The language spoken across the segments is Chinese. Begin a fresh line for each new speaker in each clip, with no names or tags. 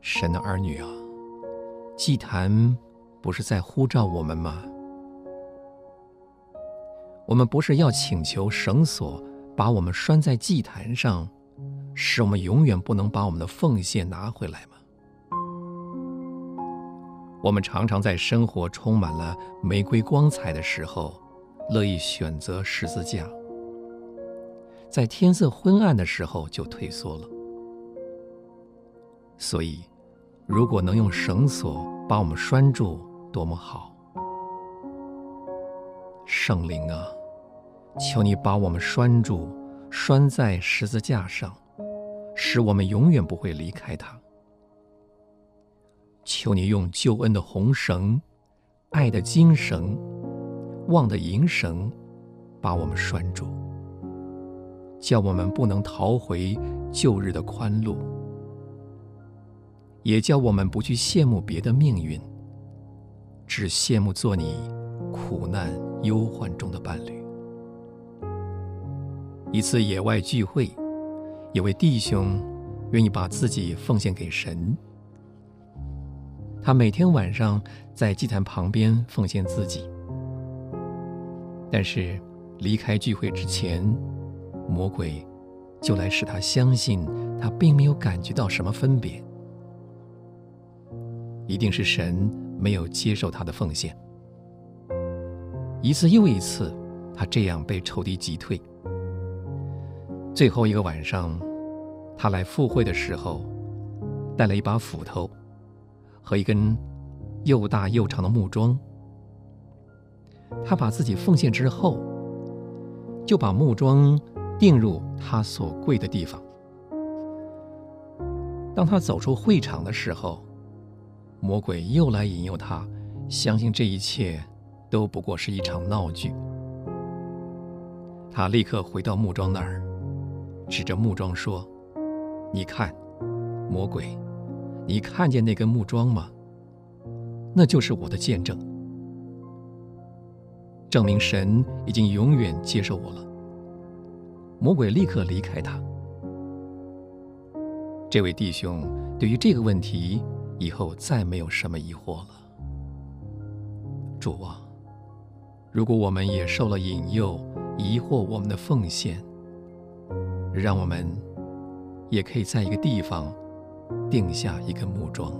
神的儿女啊，祭坛不是在呼召我们吗？我们不是要请求绳索把我们拴在祭坛上，使我们永远不能把我们的奉献拿回来吗？我们常常在生活充满了玫瑰光彩的时候，乐意选择十字架；在天色昏暗的时候就退缩了。所以，如果能用绳索把我们拴住，多么好！圣灵啊，求你把我们拴住，拴在十字架上，使我们永远不会离开它。求你用救恩的红绳、爱的金绳、望的银绳，把我们拴住，叫我们不能逃回旧日的宽路，也叫我们不去羡慕别的命运，只羡慕做你苦难忧患中的伴侣。一次野外聚会，有位弟兄愿意把自己奉献给神。他每天晚上在祭坛旁边奉献自己，但是离开聚会之前，魔鬼就来使他相信他并没有感觉到什么分别，一定是神没有接受他的奉献。一次又一次，他这样被仇敌击退。最后一个晚上，他来赴会的时候，带了一把斧头。和一根又大又长的木桩，他把自己奉献之后，就把木桩钉入他所跪的地方。当他走出会场的时候，魔鬼又来引诱他，相信这一切都不过是一场闹剧。他立刻回到木桩那儿，指着木桩说：“你看，魔鬼。”你看见那根木桩吗？那就是我的见证，证明神已经永远接受我了。魔鬼立刻离开他。这位弟兄对于这个问题以后再没有什么疑惑了。主啊，如果我们也受了引诱，疑惑我们的奉献，让我们也可以在一个地方。定下一根木桩，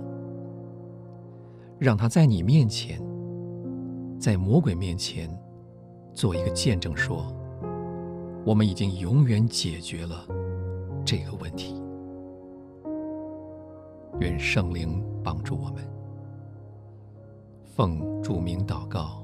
让他在你面前，在魔鬼面前，做一个见证，说：我们已经永远解决了这个问题。愿圣灵帮助我们，奉主名祷告。